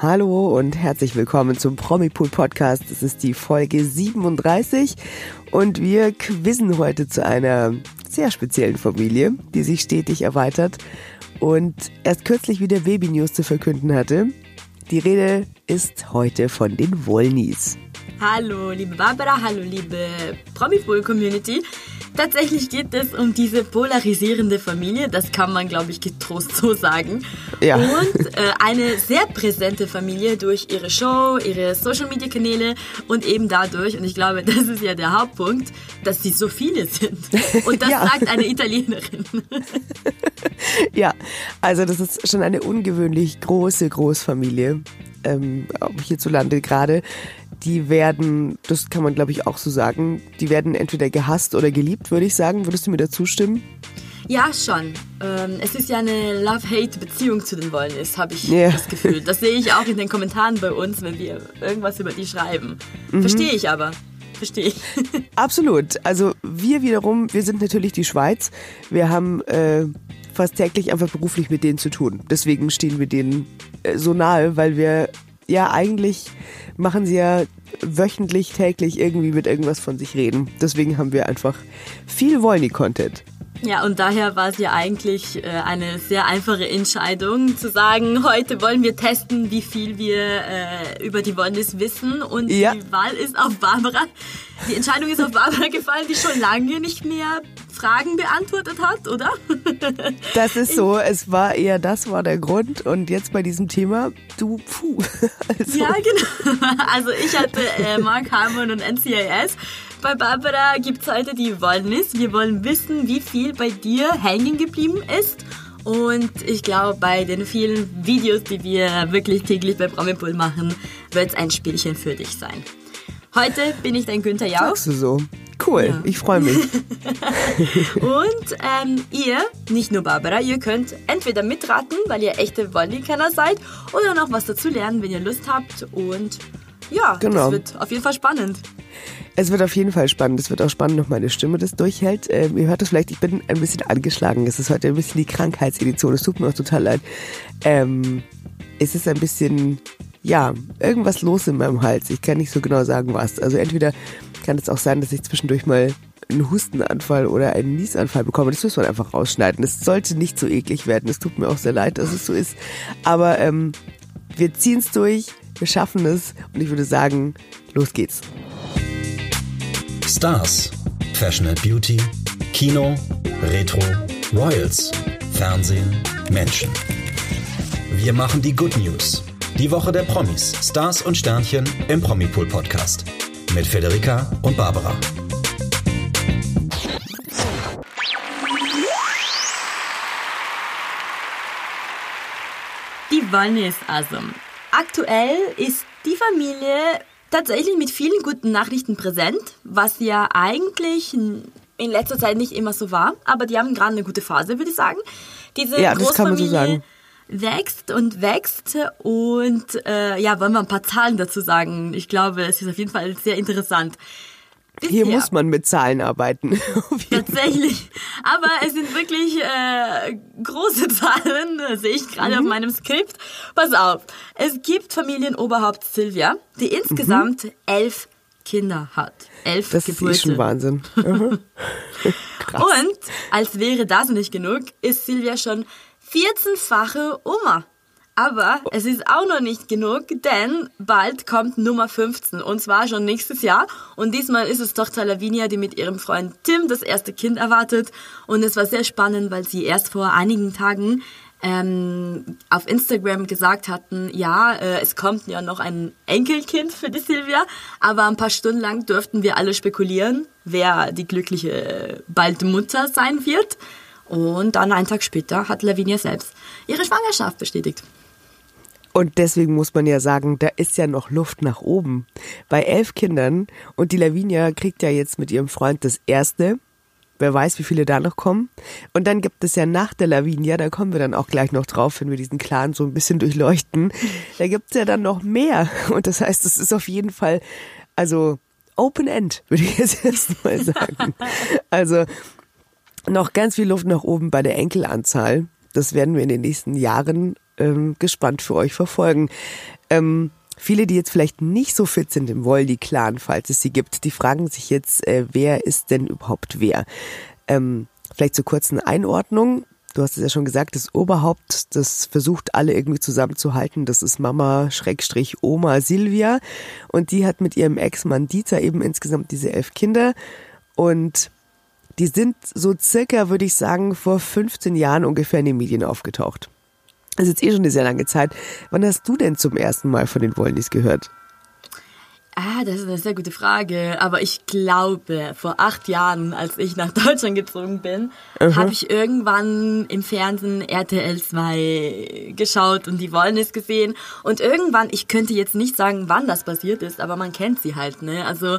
Hallo und herzlich willkommen zum Promipool Podcast. Es ist die Folge 37 und wir quizzen heute zu einer sehr speziellen Familie, die sich stetig erweitert und erst kürzlich wieder Baby News zu verkünden hatte. Die Rede ist heute von den Wollnies. Hallo, liebe Barbara, hallo, liebe Promipool Community. Tatsächlich geht es um diese polarisierende Familie, das kann man, glaube ich, getrost so sagen. Ja. Und äh, eine sehr präsente Familie durch ihre Show, ihre Social-Media-Kanäle und eben dadurch, und ich glaube, das ist ja der Hauptpunkt, dass sie so viele sind. Und das ja. sagt eine Italienerin. ja, also das ist schon eine ungewöhnlich große Großfamilie, ähm, auch hierzulande gerade die werden, das kann man glaube ich auch so sagen, die werden entweder gehasst oder geliebt, würde ich sagen. Würdest du mir da zustimmen? Ja, schon. Ähm, es ist ja eine Love-Hate-Beziehung zu den Wollnis, habe ich yeah. das Gefühl. Das sehe ich auch in den Kommentaren bei uns, wenn wir irgendwas über die schreiben. Mhm. Verstehe ich aber. Verstehe ich. Absolut. Also wir wiederum, wir sind natürlich die Schweiz. Wir haben äh, fast täglich einfach beruflich mit denen zu tun. Deswegen stehen wir denen äh, so nahe, weil wir ja eigentlich machen sie ja wöchentlich, täglich irgendwie mit irgendwas von sich reden. Deswegen haben wir einfach viel Wollny-Content. Ja, und daher war es ja eigentlich äh, eine sehr einfache Entscheidung zu sagen, heute wollen wir testen, wie viel wir äh, über die Wollnis wissen. Und ja. die Wahl ist auf Barbara. Die Entscheidung ist auf Barbara gefallen, die schon lange nicht mehr Fragen beantwortet hat, oder? Das ist so. Es war eher das war der Grund. Und jetzt bei diesem Thema, du, puh. Also. Ja, genau. Also ich hatte äh, Mark Harmon und NCIS. Bei Barbara gibt es heute die Wollnis. Wir wollen wissen, wie viel bei dir hängen geblieben ist. Und ich glaube, bei den vielen Videos, die wir wirklich täglich bei Promipool machen, wird es ein Spielchen für dich sein. Heute bin ich dein Günther Jauch. Sagst du so? Cool, ja. ich freue mich. und ähm, ihr, nicht nur Barbara, ihr könnt entweder mitraten, weil ihr echte Volley-Kenner seid, oder noch was dazu lernen, wenn ihr Lust habt. Und ja, genau. das wird auf jeden Fall spannend. Es wird auf jeden Fall spannend. Es wird auch spannend, ob meine Stimme das durchhält. Ähm, ihr hört es vielleicht, ich bin ein bisschen angeschlagen. Es ist heute ein bisschen die Krankheitsedition. Es tut mir auch total leid. Ähm, es ist ein bisschen ja, irgendwas los in meinem Hals. Ich kann nicht so genau sagen, was. Also entweder kann es auch sein, dass ich zwischendurch mal einen Hustenanfall oder einen Niesanfall bekomme. Das muss man einfach rausschneiden. Es sollte nicht so eklig werden. Es tut mir auch sehr leid, dass es so ist. Aber ähm, wir ziehen es durch, wir schaffen es und ich würde sagen, los geht's. Stars, Fashion and Beauty, Kino, Retro, Royals, Fernsehen, Menschen. Wir machen die Good News die Woche der Promis, Stars und Sternchen im Promipool Podcast. Mit Federica und Barbara. Die Wollnis also. Aktuell ist die Familie tatsächlich mit vielen guten Nachrichten präsent, was ja eigentlich in letzter Zeit nicht immer so war, aber die haben gerade eine gute Phase, würde ich sagen. Diese ja, man so wächst und wächst und äh, ja, wollen wir ein paar Zahlen dazu sagen. Ich glaube, es ist auf jeden Fall sehr interessant. Hier muss man mit Zahlen arbeiten. Tatsächlich. Aber es sind wirklich äh, große Zahlen, äh, sehe ich gerade mhm. auf meinem Skript. Pass auf. Es gibt Familienoberhaupt Silvia, die insgesamt mhm. elf Kinder hat. Elf das Geburten. ist schon Wahnsinn. und als wäre das nicht genug, ist Silvia schon 14-fache Oma. Aber es ist auch noch nicht genug, denn bald kommt Nummer 15 und zwar schon nächstes Jahr. Und diesmal ist es Tochter Lavinia, die mit ihrem Freund Tim das erste Kind erwartet. Und es war sehr spannend, weil sie erst vor einigen Tagen ähm, auf Instagram gesagt hatten, ja, äh, es kommt ja noch ein Enkelkind für die Silvia, aber ein paar Stunden lang durften wir alle spekulieren, wer die glückliche äh, bald Mutter sein wird. Und dann einen Tag später hat Lavinia selbst ihre Schwangerschaft bestätigt. Und deswegen muss man ja sagen, da ist ja noch Luft nach oben. Bei elf Kindern und die Lavinia kriegt ja jetzt mit ihrem Freund das erste. Wer weiß, wie viele da noch kommen. Und dann gibt es ja nach der Lavinia, da kommen wir dann auch gleich noch drauf, wenn wir diesen Clan so ein bisschen durchleuchten. Da gibt es ja dann noch mehr. Und das heißt, es ist auf jeden Fall, also Open End, würde ich jetzt erstmal sagen. Also noch ganz viel Luft nach oben bei der Enkelanzahl. Das werden wir in den nächsten Jahren ähm, gespannt für euch verfolgen. Ähm, viele, die jetzt vielleicht nicht so fit sind im Woldi-Clan, falls es sie gibt, die fragen sich jetzt, äh, wer ist denn überhaupt wer? Ähm, vielleicht zur kurzen Einordnung. Du hast es ja schon gesagt, das Oberhaupt, das versucht alle irgendwie zusammenzuhalten. Das ist Mama Schrägstrich Oma Silvia. Und die hat mit ihrem Ex-Mann Dieter eben insgesamt diese elf Kinder. Und die sind so circa, würde ich sagen, vor 15 Jahren ungefähr in den Medien aufgetaucht. Das ist jetzt eh schon eine sehr lange Zeit. Wann hast du denn zum ersten Mal von den Wollnies gehört? Ah, das ist eine sehr gute Frage. Aber ich glaube, vor acht Jahren, als ich nach Deutschland gezogen bin, uh habe ich irgendwann im Fernsehen RTL 2 geschaut und die Wollnis gesehen. Und irgendwann, ich könnte jetzt nicht sagen, wann das passiert ist, aber man kennt sie halt, ne? Also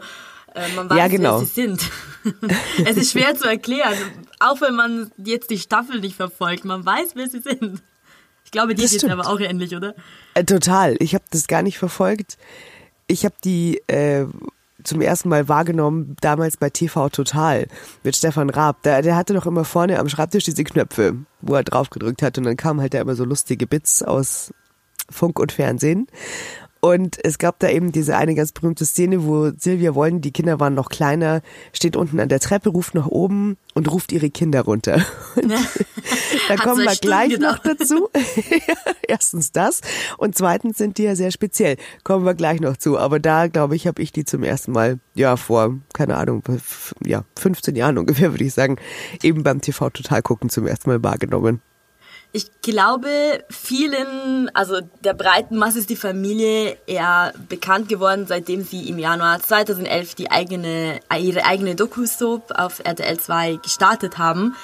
äh, man weiß, Ja, genau. wer sie sind. es ist schwer zu erklären, auch wenn man jetzt die Staffel nicht verfolgt. Man weiß, wer sie sind. Ich glaube, dir geht's stimmt. aber auch ähnlich, oder? Äh, total. Ich habe das gar nicht verfolgt. Ich habe die äh, zum ersten Mal wahrgenommen, damals bei TV Total mit Stefan Raab. Der, der hatte doch immer vorne am Schreibtisch diese Knöpfe, wo er drauf gedrückt hat und dann kamen halt da immer so lustige Bits aus Funk und Fernsehen. Und es gab da eben diese eine ganz berühmte Szene, wo Silvia Wollen, die Kinder waren noch kleiner, steht unten an der Treppe, ruft nach oben und ruft ihre Kinder runter. Und da kommen wir Stunden gleich noch gedauert. dazu. Erstens das und zweitens sind die ja sehr speziell. Kommen wir gleich noch zu. Aber da, glaube ich, habe ich die zum ersten Mal, ja, vor, keine Ahnung, ja, 15 Jahren ungefähr, würde ich sagen, eben beim TV Total gucken zum ersten Mal wahrgenommen. Ich glaube, vielen, also der breiten Masse ist die Familie eher bekannt geworden, seitdem sie im Januar 2011 die eigene, ihre eigene Doku-Soap auf RTL 2 gestartet haben.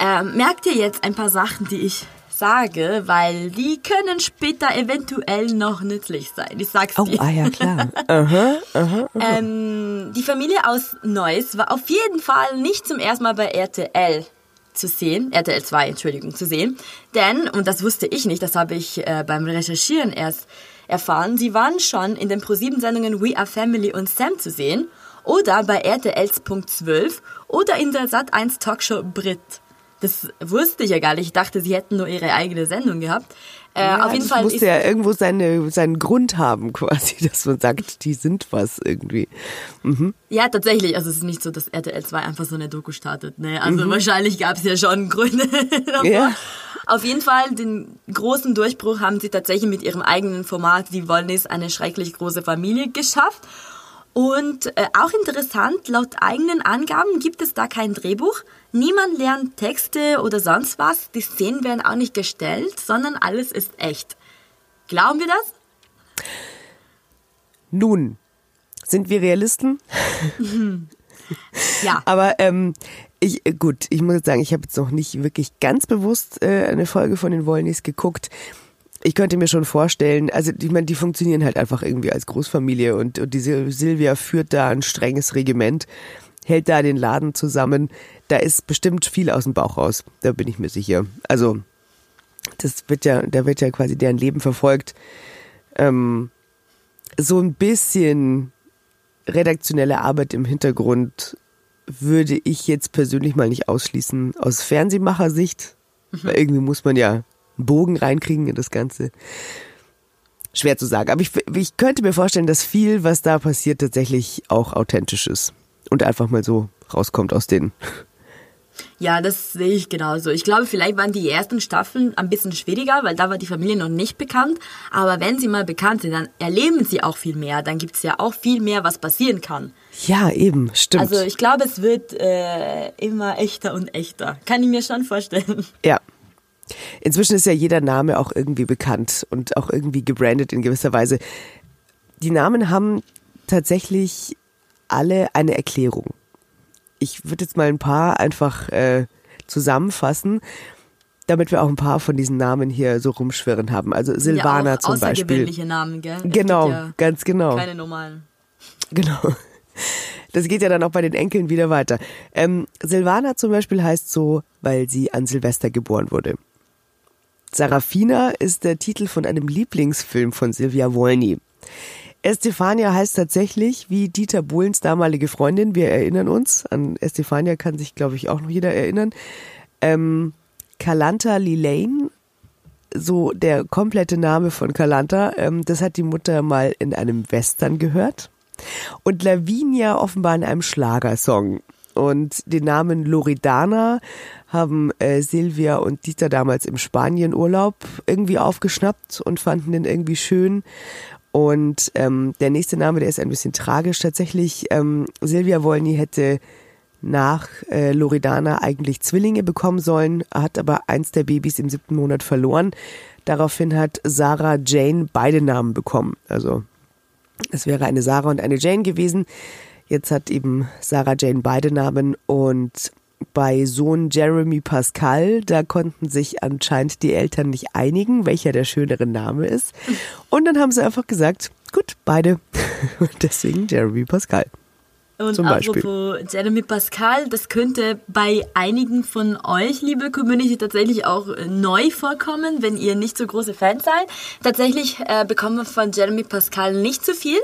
Ähm, merkt ihr jetzt ein paar Sachen, die ich sage, weil die können später eventuell noch nützlich sein. Ich sag's Oh, dir. ah ja, klar. Aha, aha. Ähm, die Familie aus Neuss war auf jeden Fall nicht zum ersten Mal bei RTL zu sehen, RTL 2, Entschuldigung, zu sehen. Denn, und das wusste ich nicht, das habe ich äh, beim Recherchieren erst erfahren, sie waren schon in den ProSieben-Sendungen We Are Family und Sam zu sehen oder bei RTLs Punkt 12 oder in der Sat1 Talkshow Brit. Das wusste ich ja gar nicht. Ich dachte, sie hätten nur ihre eigene Sendung gehabt. Äh, Ja, auf jeden das Fall musste ist ja irgendwo seine, seinen Grund haben, quasi, dass man sagt, die sind was irgendwie. Ja, tatsächlich. Also es ist nicht so, dass RTL 2 einfach so eine Doku startet. Ne? Also wahrscheinlich gab es ja schon Gründe davor. Ja. Auf jeden Fall, den großen Durchbruch haben sie tatsächlich mit ihrem eigenen Format Die Wollnis eine schrecklich große Familie geschafft. Und äh, auch interessant, laut eigenen Angaben gibt es da kein Drehbuch. Niemand lernt Texte oder sonst was. Die Szenen werden auch nicht gestellt, sondern alles ist echt. Glauben wir das? Nun, sind wir Realisten? Ja. Aber ähm, ich, äh, gut, ich muss jetzt sagen, ich habe jetzt noch nicht wirklich ganz bewusst äh, eine Folge von den Wollnis geguckt. Ich könnte mir schon vorstellen, also ich meine, die funktionieren halt einfach irgendwie als Großfamilie und, und diese Silvia führt da ein strenges Regiment, hält da den Laden zusammen. Da ist bestimmt viel aus dem Bauch raus, da bin ich mir sicher. Also das wird ja, da wird ja quasi deren Leben verfolgt. Ähm, so ein bisschen redaktionelle Arbeit im Hintergrund würde ich jetzt persönlich mal nicht ausschließen aus Fernsehmachersicht. Weil irgendwie muss man ja Bogen reinkriegen in das Ganze. Schwer zu sagen. Aber ich, ich könnte mir vorstellen, dass viel, was da passiert, tatsächlich auch authentisch ist. Und einfach mal so rauskommt aus den. Ja, das sehe ich genauso. Ich glaube, vielleicht waren die ersten Staffeln ein bisschen schwieriger, weil da war die Familie noch nicht bekannt. Aber wenn sie mal bekannt sind, dann erleben sie auch viel mehr. Dann gibt es ja auch viel mehr, was passieren kann. Ja, eben, stimmt. Also ich glaube, es wird äh, immer echter und echter. Kann ich mir schon vorstellen. Ja. Inzwischen ist ja jeder Name auch irgendwie bekannt und auch irgendwie gebrandet in gewisser Weise. Die Namen haben tatsächlich alle eine Erklärung. Ich würde jetzt mal ein paar einfach äh, zusammenfassen, damit wir auch ein paar von diesen Namen hier so rumschwirren haben. Also Silvana ja, zum Beispiel. Namen, gell? Gibt Genau, ja ganz genau. Keine normalen. Genau. Das geht ja dann auch bei den Enkeln wieder weiter. Ähm, Silvana zum Beispiel heißt so, weil sie an Silvester geboren wurde. Sarafina ist der Titel von einem Lieblingsfilm von Silvia Wolny. Estefania heißt tatsächlich wie Dieter Bohlens damalige Freundin. Wir erinnern uns. An Estefania kann sich, glaube ich, auch noch jeder erinnern. Ähm, Kalanta Lilane so der komplette Name von Kalanta. Ähm, das hat die Mutter mal in einem Western gehört. Und Lavinia offenbar in einem Schlagersong. Und den Namen Loredana haben äh, Silvia und Dieter damals im Spanienurlaub irgendwie aufgeschnappt und fanden den irgendwie schön. Und ähm, der nächste Name, der ist ein bisschen tragisch tatsächlich. Ähm, Silvia Wolny hätte nach äh, Loredana eigentlich Zwillinge bekommen sollen, hat aber eins der Babys im siebten Monat verloren. Daraufhin hat Sarah Jane beide Namen bekommen. Also es wäre eine Sarah und eine Jane gewesen. Jetzt hat eben Sarah Jane beide Namen und bei Sohn Jeremy Pascal, da konnten sich anscheinend die Eltern nicht einigen, welcher der schönere Name ist. Und dann haben sie einfach gesagt, gut, beide. Und deswegen Jeremy Pascal. Und Zum apropos Jeremy Pascal, das könnte bei einigen von euch, liebe Community, tatsächlich auch neu vorkommen, wenn ihr nicht so große Fans seid. Tatsächlich äh, bekommen wir von Jeremy Pascal nicht so viel.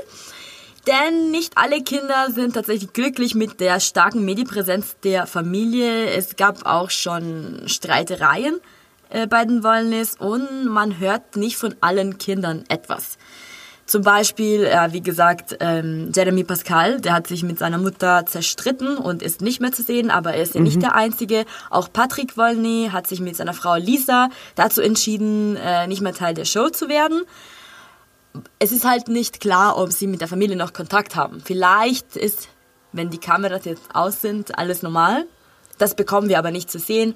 Denn nicht alle Kinder sind tatsächlich glücklich mit der starken Medienpräsenz der Familie. Es gab auch schon Streitereien äh, bei den Wollnis und man hört nicht von allen Kindern etwas. Zum Beispiel, äh, wie gesagt, ähm, Jeremy Pascal, der hat sich mit seiner Mutter zerstritten und ist nicht mehr zu sehen, aber er ist ja mhm. nicht der Einzige. Auch Patrick Wolny hat sich mit seiner Frau Lisa dazu entschieden, äh, nicht mehr Teil der Show zu werden es ist halt nicht klar, ob sie mit der Familie noch Kontakt haben. Vielleicht ist, wenn die Kameras jetzt aus sind, alles normal. Das bekommen wir aber nicht zu sehen.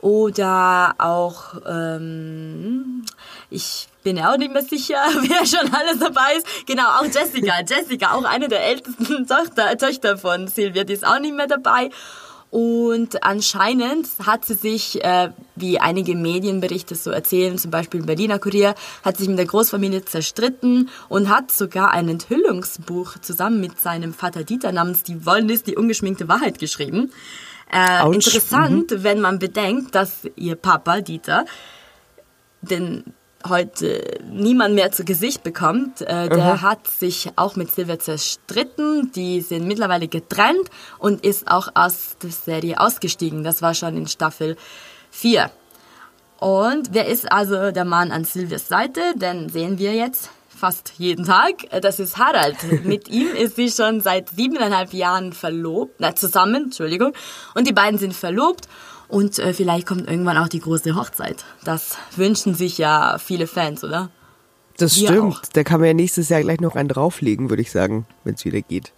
Oder auch, ähm, ich bin ja auch nicht mehr sicher, wer schon alles dabei ist. Genau, auch Jessica. Jessica, auch eine der ältesten Tochter, Töchter von Silvia, die ist auch nicht mehr dabei. Und anscheinend hat sie sich, äh, wie einige Medienberichte so erzählen, zum Beispiel Berliner Kurier, hat sich mit der Großfamilie zerstritten und hat sogar ein Enthüllungsbuch zusammen mit seinem Vater Dieter namens Die Wollnis, die ungeschminkte Wahrheit geschrieben. Äh, interessant, mhm. wenn man bedenkt, dass ihr Papa Dieter den heute niemand mehr zu Gesicht bekommt. Äh, der mhm. hat sich auch mit Silvia zerstritten. Die sind mittlerweile getrennt und ist auch aus der Serie ausgestiegen. Das war schon in Staffel 4. Und wer ist also der Mann an Silvias Seite? Den sehen wir jetzt fast jeden Tag. Das ist Harald. Mit ihm ist sie schon seit siebeneinhalb Jahren verlobt, na, zusammen, Entschuldigung. Und die beiden sind verlobt und äh, vielleicht kommt irgendwann auch die große Hochzeit. Das wünschen sich ja viele Fans, oder? Das Wir stimmt. Auch. Da kann man ja nächstes Jahr gleich noch einen drauflegen, würde ich sagen, wenn es wieder geht.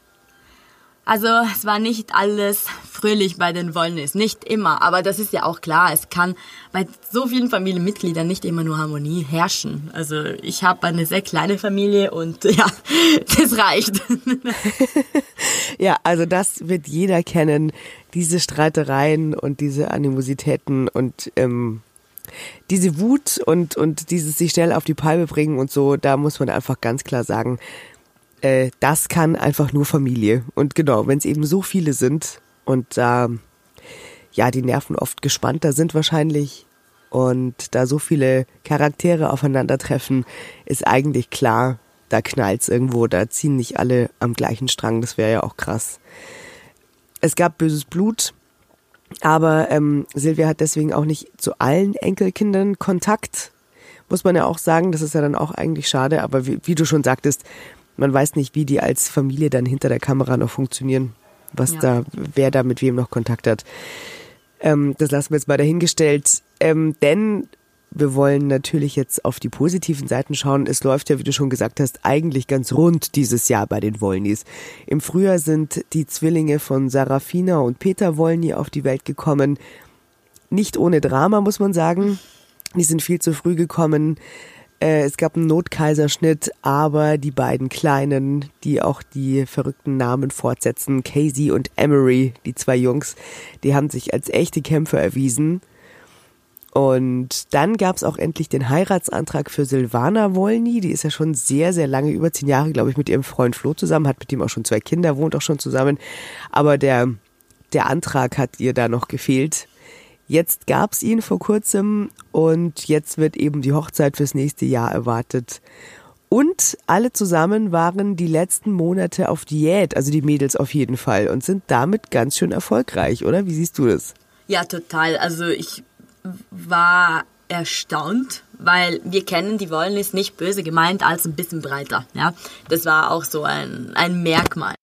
Also es war nicht alles fröhlich bei den Wollnis, nicht immer, aber das ist ja auch klar, es kann bei so vielen Familienmitgliedern nicht immer nur Harmonie herrschen. Also ich habe eine sehr kleine Familie und ja, das reicht. ja, also das wird jeder kennen, diese Streitereien und diese Animositäten und ähm, diese Wut und, und dieses sich schnell auf die Palme bringen und so, da muss man einfach ganz klar sagen, äh, das kann einfach nur Familie. Und genau, wenn es eben so viele sind und da ja die Nerven oft gespannter sind wahrscheinlich und da so viele Charaktere aufeinandertreffen, ist eigentlich klar, da knallt's irgendwo, da ziehen nicht alle am gleichen Strang, das wäre ja auch krass. Es gab böses Blut, aber ähm, Silvia hat deswegen auch nicht zu allen Enkelkindern Kontakt. Muss man ja auch sagen, das ist ja dann auch eigentlich schade, aber wie, wie du schon sagtest, man weiß nicht, wie die als Familie dann hinter der Kamera noch funktionieren, was ja. da, wer da mit wem noch Kontakt hat. Ähm, das lassen wir jetzt mal dahingestellt. Ähm, denn wir wollen natürlich jetzt auf die positiven Seiten schauen. Es läuft ja, wie du schon gesagt hast, eigentlich ganz rund dieses Jahr bei den Wollnys. Im Frühjahr sind die Zwillinge von Sarafina und Peter Wollny auf die Welt gekommen. Nicht ohne Drama, muss man sagen. Die sind viel zu früh gekommen. Äh, es gab einen Notkaiserschnitt, aber die beiden Kleinen, die auch die verrückten Namen fortsetzen, Casey und Emery, die zwei Jungs, die haben sich als echte Kämpfer erwiesen. Und dann gab es auch endlich den Heiratsantrag für Silvana Wolny. Die ist ja schon sehr, sehr lange, über zehn Jahre, glaube ich, mit ihrem Freund Flo zusammen, hat mit ihm auch schon zwei Kinder, wohnt auch schon zusammen. Aber der, der Antrag hat ihr da noch gefehlt. Jetzt gab's ihn vor kurzem und jetzt wird eben die Hochzeit fürs nächste Jahr erwartet. Und alle zusammen waren die letzten Monate auf Diät, also die Mädels auf jeden Fall, und sind damit ganz schön erfolgreich, oder? Wie siehst du das? Ja, total. Also ich war erstaunt, weil wir kennen die Wollnis nicht böse gemeint als ein bisschen breiter. Ja, das war auch so ein, ein Merkmal.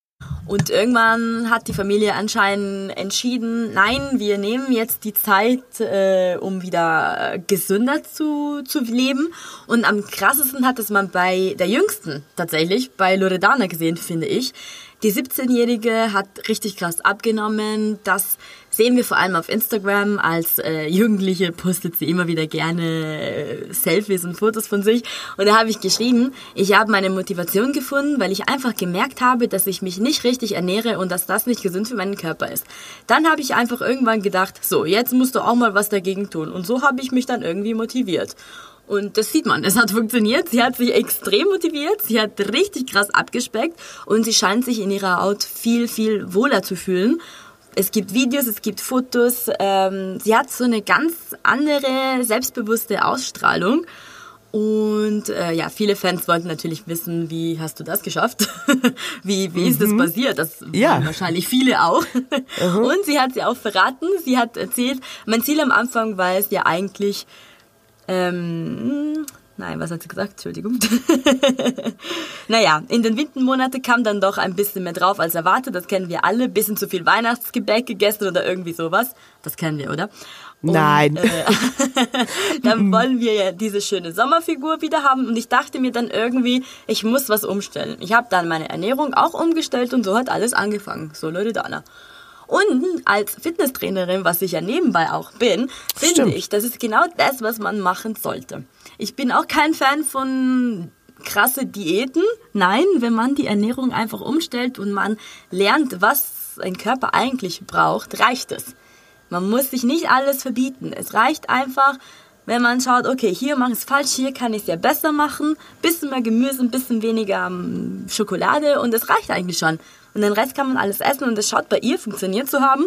Und irgendwann hat die Familie anscheinend entschieden, nein, wir nehmen jetzt die Zeit, äh, um wieder gesünder zu, zu leben. Und am krassesten hat es man bei der Jüngsten tatsächlich, bei Loredana gesehen, finde ich. Die 17-Jährige hat richtig krass abgenommen. Das sehen wir vor allem auf Instagram. Als äh, Jugendliche postet sie immer wieder gerne äh, Selfies und Fotos von sich. Und da habe ich geschrieben, ich habe meine Motivation gefunden, weil ich einfach gemerkt habe, dass ich mich nicht richtig ernähre und dass das nicht gesund für meinen Körper ist. Dann habe ich einfach irgendwann gedacht, so, jetzt musst du auch mal was dagegen tun. Und so habe ich mich dann irgendwie motiviert. Und das sieht man, es hat funktioniert. Sie hat sich extrem motiviert, sie hat richtig krass abgespeckt und sie scheint sich in ihrer Haut viel, viel wohler zu fühlen. Es gibt Videos, es gibt Fotos. Ähm, sie hat so eine ganz andere, selbstbewusste Ausstrahlung. Und äh, ja, viele Fans wollten natürlich wissen, wie hast du das geschafft? wie wie ist das mhm. passiert? Das ja. wahrscheinlich viele auch. Mhm. Und sie hat sie auch verraten. Sie hat erzählt, mein Ziel am Anfang war es ja eigentlich, ähm, nein, was hat sie gesagt? Entschuldigung. naja, in den Wintermonaten kam dann doch ein bisschen mehr drauf als erwartet. Das kennen wir alle. Bisschen zu viel Weihnachtsgebäck gegessen oder irgendwie sowas. Das kennen wir, oder? Und, Nein. Äh, dann wollen wir ja diese schöne Sommerfigur wieder haben. Und ich dachte mir dann irgendwie, ich muss was umstellen. Ich habe dann meine Ernährung auch umgestellt und so hat alles angefangen. So, Leute, Dana. Und als Fitnesstrainerin, was ich ja nebenbei auch bin, finde ich, das ist genau das, was man machen sollte. Ich bin auch kein Fan von krasse Diäten. Nein, wenn man die Ernährung einfach umstellt und man lernt, was ein Körper eigentlich braucht, reicht es. Man muss sich nicht alles verbieten. Es reicht einfach, wenn man schaut, okay, hier mache ich es falsch, hier kann ich es ja besser machen, bisschen mehr Gemüse, ein bisschen weniger um, Schokolade und es reicht eigentlich schon. Und den Rest kann man alles essen und es schaut bei ihr funktioniert zu haben.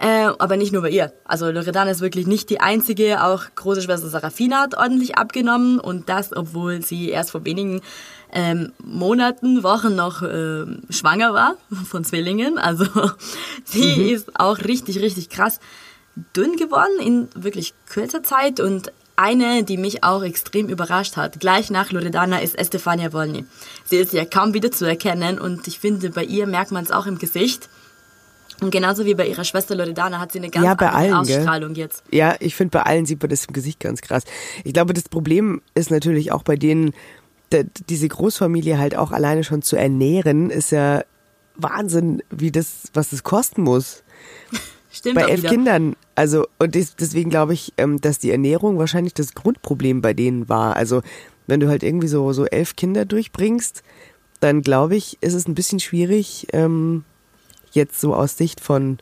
Äh, aber nicht nur bei ihr. Also Loredana ist wirklich nicht die einzige. Auch große Schwester Sarafina hat ordentlich abgenommen und das, obwohl sie erst vor wenigen ähm, Monaten, Wochen noch äh, schwanger war von Zwillingen. Also sie mhm. ist auch richtig, richtig krass dünn geworden in wirklich kürzer Zeit und eine, die mich auch extrem überrascht hat, gleich nach Loredana, ist Estefania Wolny. Sie ist ja kaum wieder zu erkennen und ich finde, bei ihr merkt man es auch im Gesicht. Und genauso wie bei ihrer Schwester Loredana hat sie eine ganz ja, andere allen, Ausstrahlung gell? jetzt. Ja, ich finde, bei allen sieht man das im Gesicht ganz krass. Ich glaube, das Problem ist natürlich auch bei denen, diese Großfamilie halt auch alleine schon zu ernähren, ist ja Wahnsinn, wie das, was es kosten muss. Stimmt bei elf wieder. Kindern. Also, und deswegen glaube ich, ähm, dass die Ernährung wahrscheinlich das Grundproblem bei denen war. Also, wenn du halt irgendwie so, so elf Kinder durchbringst, dann glaube ich, ist es ein bisschen schwierig, ähm, jetzt so aus Sicht von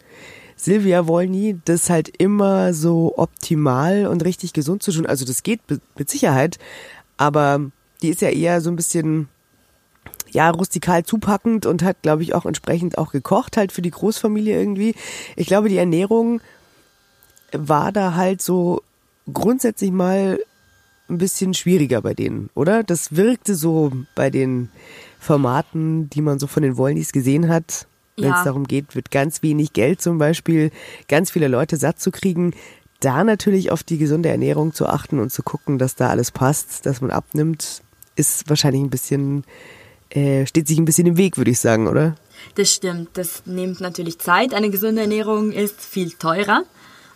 Silvia Wolny, das halt immer so optimal und richtig gesund zu tun. Also das geht mit Sicherheit, aber die ist ja eher so ein bisschen ja, rustikal zupackend und hat, glaube ich, auch entsprechend auch gekocht, halt für die Großfamilie irgendwie. Ich glaube, die Ernährung war da halt so grundsätzlich mal ein bisschen schwieriger bei denen, oder? Das wirkte so bei den Formaten, die man so von den Wollnys gesehen hat, wenn es ja. darum geht, mit ganz wenig Geld zum Beispiel ganz viele Leute satt zu kriegen, da natürlich auf die gesunde Ernährung zu achten und zu gucken, dass da alles passt, dass man abnimmt, ist wahrscheinlich ein bisschen äh, steht sich ein bisschen im Weg, würde ich sagen, oder? Das stimmt. Das nimmt natürlich Zeit. Eine gesunde Ernährung ist viel teurer.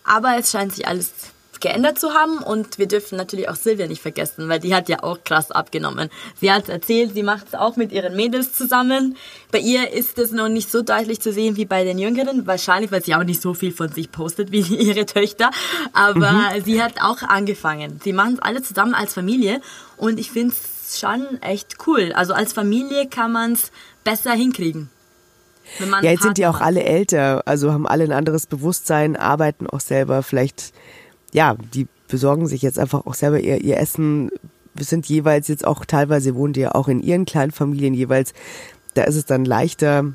Aber es scheint sich alles geändert zu haben und wir dürfen natürlich auch Silvia nicht vergessen, weil die hat ja auch krass abgenommen. Sie hat erzählt, sie macht es auch mit ihren Mädels zusammen. Bei ihr ist es noch nicht so deutlich zu sehen wie bei den Jüngeren, wahrscheinlich, weil sie auch nicht so viel von sich postet wie ihre Töchter, aber mhm. sie hat auch angefangen. Sie machen es alle zusammen als Familie und ich finde es schon echt cool. Also als Familie kann man es besser hinkriegen. ja, jetzt sind die auch alle älter, also haben alle ein anderes Bewusstsein, arbeiten auch selber. Vielleicht, ja, die besorgen sich jetzt einfach auch selber ihr, ihr Essen. Wir sind jeweils jetzt auch teilweise wohnen die ja auch in ihren kleinen Familien jeweils. Da ist es dann leichter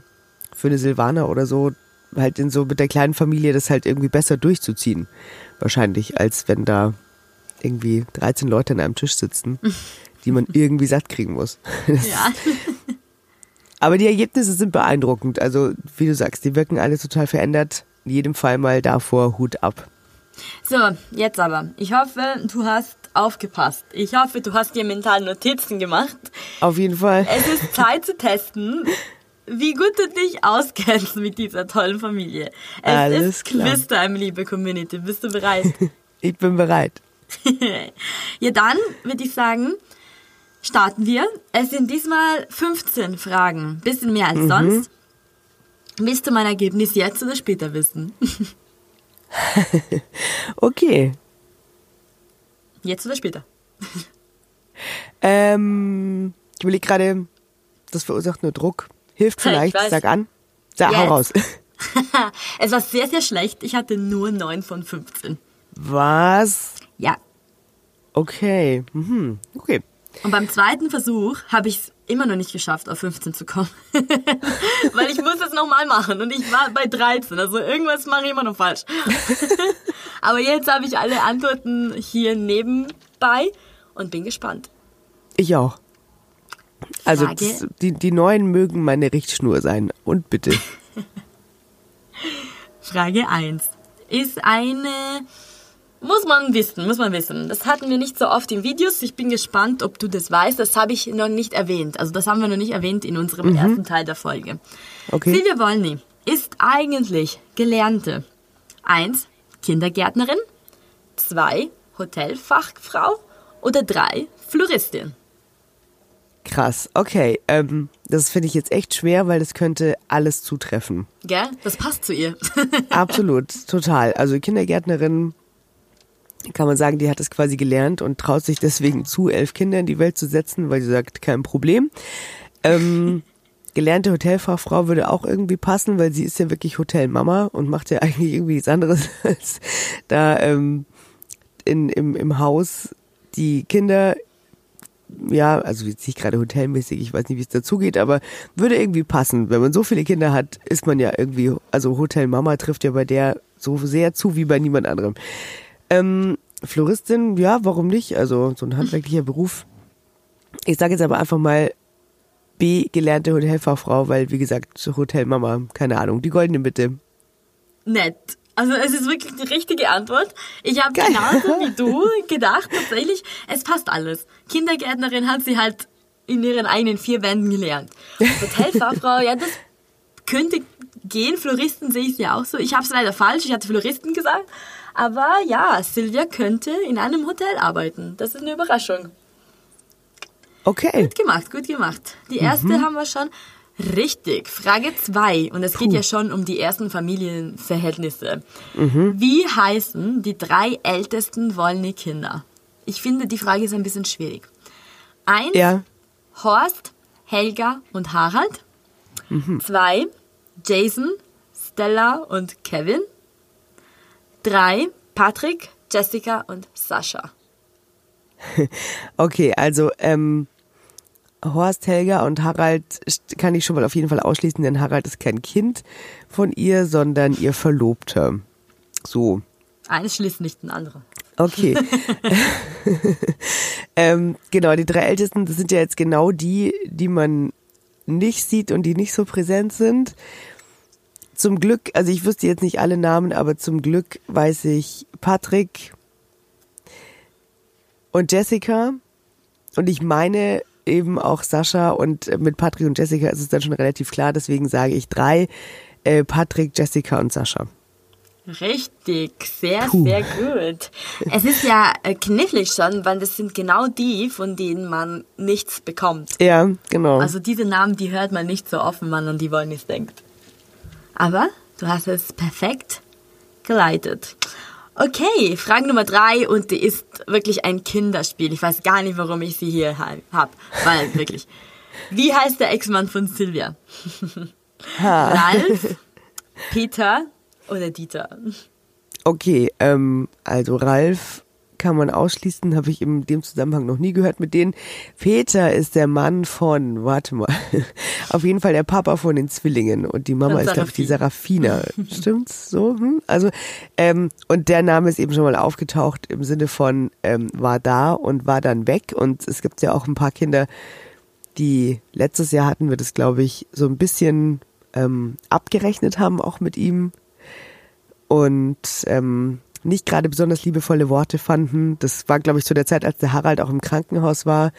für eine Silvaner oder so, halt in so mit der kleinen Familie das halt irgendwie besser durchzuziehen. Wahrscheinlich, als wenn da irgendwie 13 Leute an einem Tisch sitzen. die man irgendwie satt kriegen muss. Ja. Aber die Ergebnisse sind beeindruckend. Also, wie du sagst, die wirken alle total verändert. In jedem Fall mal davor Hut ab. So, jetzt aber. Ich hoffe, du hast aufgepasst. Ich hoffe, du hast dir mental Notizen gemacht. Auf jeden Fall. Es ist Zeit zu testen, wie gut du dich auskennst mit dieser tollen Familie. Es Alles ist klar. Quiztime, liebe Community. Bist du bereit? Ich bin bereit. ja, dann würde ich sagen, starten wir. Es sind diesmal 15 Fragen. Bisschen mehr als Mhm. sonst. Willst du mein Ergebnis jetzt oder später wissen? Okay. Jetzt oder später? Ähm, ich überlege gerade, das verursacht nur Druck. Hilft Ich vielleicht, sag an. Sag, hau raus. es war sehr, sehr schlecht. Ich hatte nur 9 von 15. Was? Ja. Okay. Mhm. Okay. Und beim zweiten Versuch habe ich es immer noch nicht geschafft, auf 15 zu kommen. Weil ich muss es nochmal machen und ich war bei 13. Also irgendwas mache ich immer noch falsch. Aber jetzt habe ich alle Antworten hier nebenbei und bin gespannt. Ich auch. Also das, die, die neuen mögen meine Richtschnur sein. Und bitte. Frage 1. Ist eine... Muss man wissen, muss man wissen. Das hatten wir nicht so oft in Videos. Ich bin gespannt, ob du das weißt. Das habe ich noch nicht erwähnt. Also das haben wir noch nicht erwähnt in unserem ersten Teil der Folge. Okay. Silvia Wolny ist eigentlich gelernte 1. Kindergärtnerin, 2. Hotelfachfrau oder 3. Floristin. Krass. Okay. Ähm, das finde ich jetzt echt schwer, weil das könnte alles zutreffen. Gell? Das passt zu ihr. Absolut, total. Also Kindergärtnerin kann man sagen, die hat es quasi gelernt und traut sich deswegen zu, elf Kinder in die Welt zu setzen, weil sie sagt, kein Problem. Ähm, gelernte Hotelfachfrau würde auch irgendwie passen, weil sie ist ja wirklich Hotelmama und macht ja eigentlich irgendwie nichts anderes als da ähm, in, im, im Haus die Kinder ja, also jetzt nicht gerade hotelmäßig, ich weiß nicht, wie es dazugeht, aber würde irgendwie passen. Wenn man so viele Kinder hat, ist man ja irgendwie, also Hotelmama trifft ja bei der so sehr zu wie bei niemand anderem. Ähm, Floristin, ja, warum nicht? Also so ein handwerklicher Beruf. Ich sage jetzt aber einfach mal B, gelernte Hotelfachfrau, weil wie gesagt, Hotelmama, keine Ahnung, die goldene Mitte. Nett. Also es ist wirklich die richtige Antwort. Ich habe genauso wie du gedacht, tatsächlich, es passt alles. Kindergärtnerin hat sie halt in ihren eigenen vier Wänden gelernt. Hotelfachfrau, ja, das könnte gehen. Floristen sehe ich ja auch so. Ich habe es leider falsch, ich hatte Floristen gesagt. Aber ja, Silvia könnte in einem Hotel arbeiten. Das ist eine Überraschung. Okay. Gut gemacht, gut gemacht. Die erste haben wir schon. Richtig. Frage zwei Und es geht ja schon um die ersten Familienverhältnisse. Wie heißen die drei ältesten Wollny-Kinder? Ich finde, die Frage ist ein bisschen schwierig. Eins, Ja. Horst, Helga und Harald. Zwei, Jason, Stella und Kevin. Drei, Patrick, Jessica und Sascha. Okay, also ähm, Horst, Helga und Harald kann ich schon mal auf jeden Fall ausschließen, denn Harald ist kein Kind von ihr, sondern ihr Verlobter. So, Eines schließt nicht den anderen. okay. ähm, genau, die drei Ältesten, das sind ja jetzt genau die, die man nicht sieht und die nicht so präsent sind. Zum Glück, also ich wüsste jetzt nicht alle Namen, aber zum Glück weiß ich Patrick und Jessica. Und ich meine eben auch Sascha und äh, mit Patrick und Jessica ist es dann schon relativ klar, deswegen sage ich drei. Äh, Patrick, Jessica und Sascha. Richtig, sehr, Puh. sehr gut. Es ist ja äh, knifflig schon, weil das sind genau die, von denen man nichts bekommt. Ja, genau. Also diese Namen, die hört man nicht so offen, wenn man an die Wollnis denkt. Aber du hast es perfekt geleitet. Okay, Frage Nummer drei und die ist wirklich ein Kinderspiel. Ich weiß gar nicht, warum ich sie hier ha- hab, weil wirklich. Wie heißt der Ex-Mann von Silvia? Ralf, Peter oder Dieter? Okay, ähm, also Ralf kann man ausschließen, habe ich in dem Zusammenhang noch nie gehört mit denen. Peter ist der Mann von, warte mal, auf jeden Fall der Papa von den Zwillingen und die Mama ist, glaube ich, die Sarafina. Stimmt's so? Hm? Also, ähm, und der Name ist eben schon mal aufgetaucht im Sinne von ähm, war da und war dann weg. Und es gibt ja auch ein paar Kinder, die letztes Jahr hatten wir das, glaube ich, so ein bisschen ähm, abgerechnet haben, auch mit ihm. Und ähm, nicht gerade besonders liebevolle Worte fanden. Das war, glaube ich, zu der Zeit, als der Harald auch im Krankenhaus war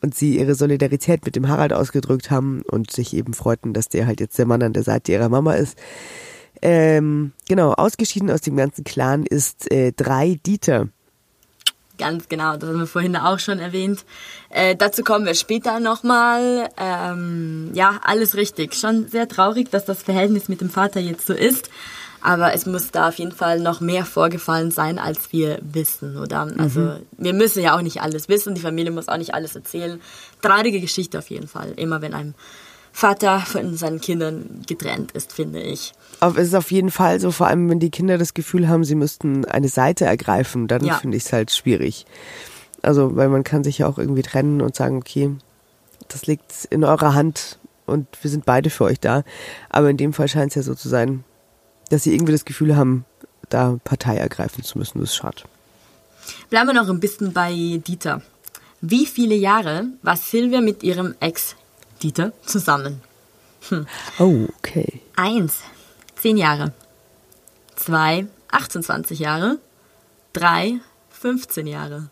und sie ihre Solidarität mit dem Harald ausgedrückt haben und sich eben freuten, dass der halt jetzt der Mann an der Seite ihrer Mama ist. Ähm, genau, ausgeschieden aus dem ganzen Clan ist äh, drei Dieter. Ganz genau, das haben wir vorhin auch schon erwähnt. Äh, dazu kommen wir später nochmal. Ähm, ja, alles richtig. Schon sehr traurig, dass das Verhältnis mit dem Vater jetzt so ist. Aber es muss da auf jeden Fall noch mehr vorgefallen sein, als wir wissen, oder? Also mhm. wir müssen ja auch nicht alles wissen, die Familie muss auch nicht alles erzählen. Traurige Geschichte auf jeden Fall, immer wenn einem Vater von seinen Kindern getrennt ist, finde ich. Aber es ist auf jeden Fall so, vor allem wenn die Kinder das Gefühl haben, sie müssten eine Seite ergreifen, dann ja. finde ich es halt schwierig. Also, weil man kann sich ja auch irgendwie trennen und sagen, okay, das liegt in eurer Hand und wir sind beide für euch da. Aber in dem Fall scheint es ja so zu sein, dass sie irgendwie das Gefühl haben, da Partei ergreifen zu müssen. Das ist schade. Bleiben wir noch ein bisschen bei Dieter. Wie viele Jahre war Silvia mit ihrem Ex Dieter zusammen? Hm. Oh, okay. Eins, zehn Jahre. Zwei, 28 Jahre. Drei, 15 Jahre.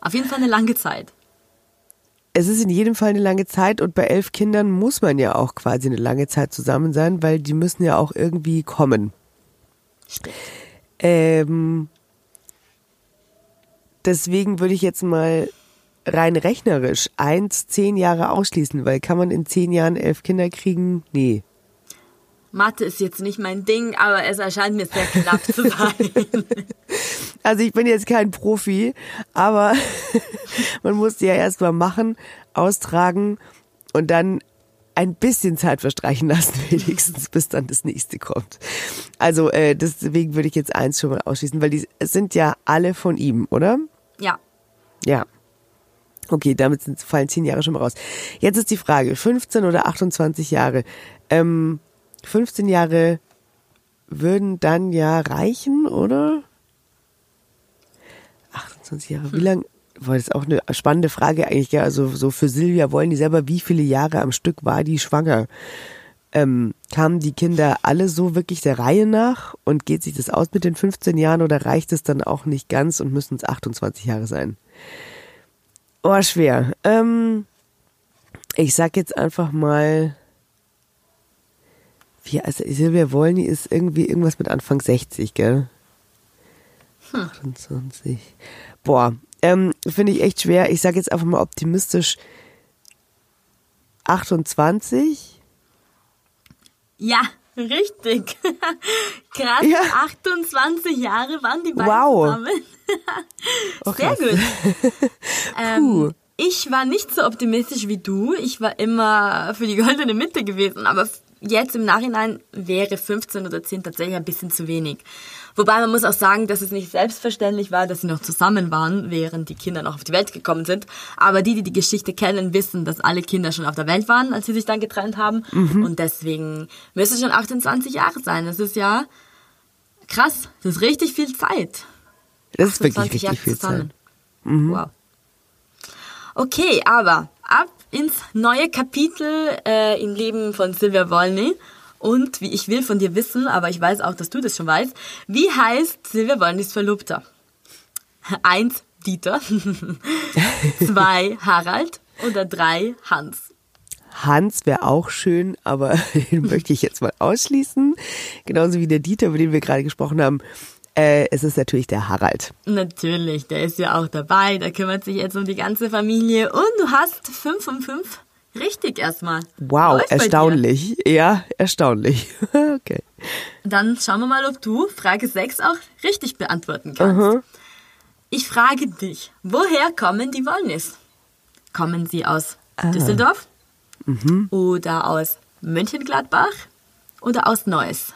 Auf jeden Fall eine lange Zeit. Es ist in jedem Fall eine lange Zeit und bei elf Kindern muss man ja auch quasi eine lange Zeit zusammen sein, weil die müssen ja auch irgendwie kommen. Stimmt. Ähm, deswegen würde ich jetzt mal rein rechnerisch eins, zehn Jahre ausschließen, weil kann man in zehn Jahren elf Kinder kriegen? Nee. Mathe ist jetzt nicht mein Ding, aber es erscheint mir sehr knapp zu sein. Also ich bin jetzt kein Profi, aber man muss die ja erstmal machen, austragen und dann ein bisschen Zeit verstreichen lassen, wenigstens, bis dann das nächste kommt. Also äh, deswegen würde ich jetzt eins schon mal ausschließen, weil die sind ja alle von ihm, oder? Ja. Ja. Okay, damit sind, fallen zehn Jahre schon mal raus. Jetzt ist die Frage, 15 oder 28 Jahre. Ähm, 15 Jahre würden dann ja reichen, oder? 28 Jahre, wie hm. lang? War das auch eine spannende Frage eigentlich, ja. Also so für Silvia wollen die selber, wie viele Jahre am Stück war die schwanger? Ähm, kamen die Kinder alle so wirklich der Reihe nach und geht sich das aus mit den 15 Jahren oder reicht es dann auch nicht ganz und müssen es 28 Jahre sein? Oh, schwer. Ähm, ich sag jetzt einfach mal, wie, also Silvia Wolny ist irgendwie irgendwas mit Anfang 60, gell? Hm. 28. Boah, ähm, finde ich echt schwer. Ich sage jetzt einfach mal optimistisch 28. Ja, richtig. Krass, ja. 28 Jahre waren die beiden wow. zusammen. Sehr gut. ähm, ich war nicht so optimistisch wie du. Ich war immer für die goldene Mitte gewesen, aber jetzt im Nachhinein wäre 15 oder 10 tatsächlich ein bisschen zu wenig. Wobei man muss auch sagen, dass es nicht selbstverständlich war, dass sie noch zusammen waren, während die Kinder noch auf die Welt gekommen sind. Aber die, die die Geschichte kennen, wissen, dass alle Kinder schon auf der Welt waren, als sie sich dann getrennt haben. Mhm. Und deswegen müsste es schon 28 Jahre sein. Das ist ja krass. Das ist richtig viel Zeit. Das ist wirklich richtig Jahre viel zusammen. Zeit. Mhm. Wow. Okay, aber ab ins neue Kapitel äh, im Leben von Silvia Wolny. Und wie ich will von dir wissen, aber ich weiß auch, dass du das schon weißt, wie heißt Silvia Wolnys Verlobter? Eins, Dieter. Zwei, Harald. Oder drei, Hans. Hans wäre auch schön, aber den möchte ich jetzt mal ausschließen. Genauso wie der Dieter, über den wir gerade gesprochen haben. Äh, es ist natürlich der Harald. Natürlich, der ist ja auch dabei. Der kümmert sich jetzt um die ganze Familie. Und du hast fünf von fünf richtig erstmal. Wow, erstaunlich. Ja, erstaunlich. okay. Dann schauen wir mal, ob du Frage 6 auch richtig beantworten kannst. Uh -huh. Ich frage dich, woher kommen die Wollnis? Kommen sie aus ah. Düsseldorf? Mhm. Oder aus Mönchengladbach? Oder aus Neuss?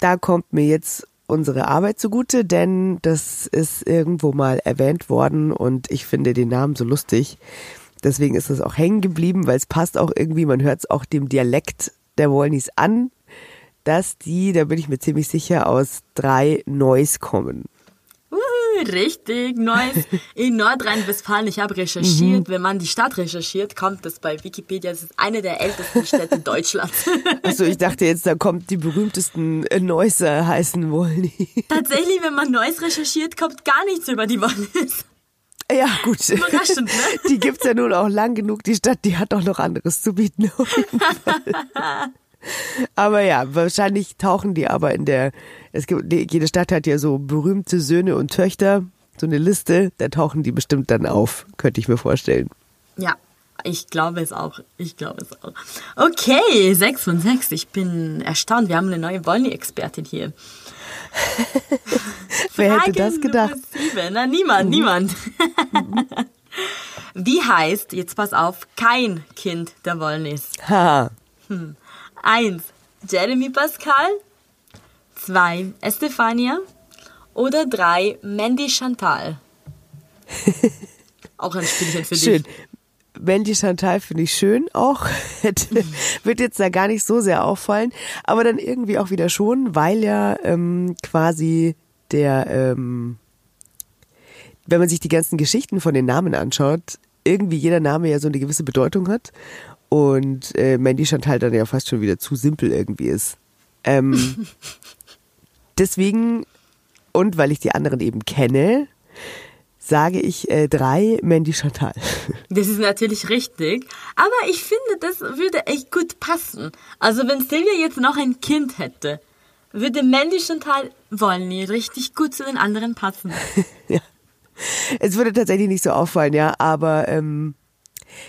Da kommt mir jetzt unsere Arbeit zugute, denn das ist irgendwo mal erwähnt worden und ich finde den Namen so lustig. Deswegen ist es auch hängen geblieben, weil es passt auch irgendwie, man hört es auch dem Dialekt der Wollnis an, dass die, da bin ich mir ziemlich sicher, aus drei Neuss kommen. Richtig, Neues in Nordrhein-Westfalen. Ich habe recherchiert. Wenn man die Stadt recherchiert, kommt das bei Wikipedia. Es ist eine der ältesten Städte Deutschlands. Also ich dachte jetzt, da kommt die berühmtesten äh, Neusser heißen wollen. Tatsächlich, wenn man Neues recherchiert, kommt gar nichts über die Wollnis. Ja, gut. Überraschend, ne? Die gibt's ja nun auch lang genug. Die Stadt, die hat auch noch anderes zu bieten. Aber ja, wahrscheinlich tauchen die aber in der, es gibt, jede Stadt hat ja so berühmte Söhne und Töchter, so eine Liste, da tauchen die bestimmt dann auf, könnte ich mir vorstellen. Ja, ich glaube es auch. Ich glaube es auch. Okay, 6 von 6. Ich bin erstaunt. Wir haben eine neue Wollny-Expertin hier. Wer hätte das gedacht? Nummer. Na, niemand, niemand. Wie heißt, jetzt pass auf, kein Kind der Wollnis? Ha, Eins, Jeremy Pascal. Zwei, Estefania. Oder drei, Mandy Chantal. Auch ein Spielchen für schön. dich. Mandy Chantal finde ich schön auch. Wird jetzt da gar nicht so sehr auffallen, aber dann irgendwie auch wieder schon, weil ja ähm, quasi der, ähm, wenn man sich die ganzen Geschichten von den Namen anschaut, irgendwie jeder Name ja so eine gewisse Bedeutung hat und äh, Mandy Chantal dann ja fast schon wieder zu simpel irgendwie ist. Ähm, deswegen und weil ich die anderen eben kenne, sage ich äh, drei Mandy Chantal. Das ist natürlich richtig. Aber ich finde, das würde echt gut passen. Also wenn Silvia jetzt noch ein Kind hätte, würde Mandy Chantal Wollny richtig gut zu den anderen passen. Es würde tatsächlich nicht so auffallen, ja, aber ähm,